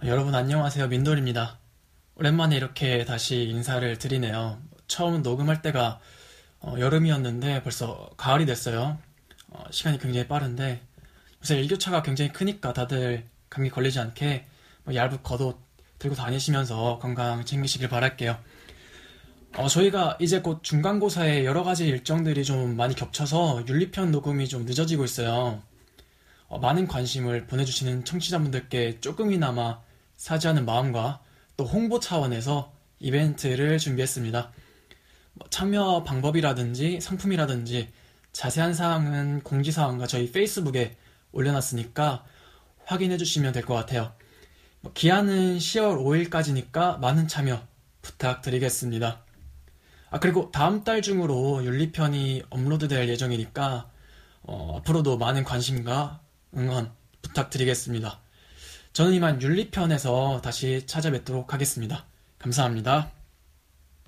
어, 여러분 안녕하세요. 민돌입니다. 오랜만에 이렇게 다시 인사를 드리네요. 처음 녹음할 때가 어, 여름이었는데 벌써 가을이 됐어요. 어, 시간이 굉장히 빠른데 요새 일교차가 굉장히 크니까 다들 감기 걸리지 않게 뭐 얇은 겉옷 들고 다니시면서 건강 챙기시길 바랄게요. 어, 저희가 이제 곧 중간고사에 여러 가지 일정들이 좀 많이 겹쳐서 윤리편 녹음이 좀 늦어지고 있어요. 어, 많은 관심을 보내주시는 청취자분들께 조금이나마 사죄하는 마음과 또 홍보 차원에서 이벤트를 준비했습니다. 뭐 참여 방법이라든지 상품이라든지 자세한 사항은 공지사항과 저희 페이스북에 올려놨으니까 확인해 주시면 될 것 같아요. 뭐 기한은 10월 5일까지니까 많은 참여 부탁드리겠습니다. 아, 그리고 다음 달 중으로 윤리편이 업로드 될 예정이니까 어, 앞으로도 많은 관심과 응원 부탁드리겠습니다. 저는 이만 윤리편에서 다시 찾아뵙도록 하겠습니다. 감사합니다.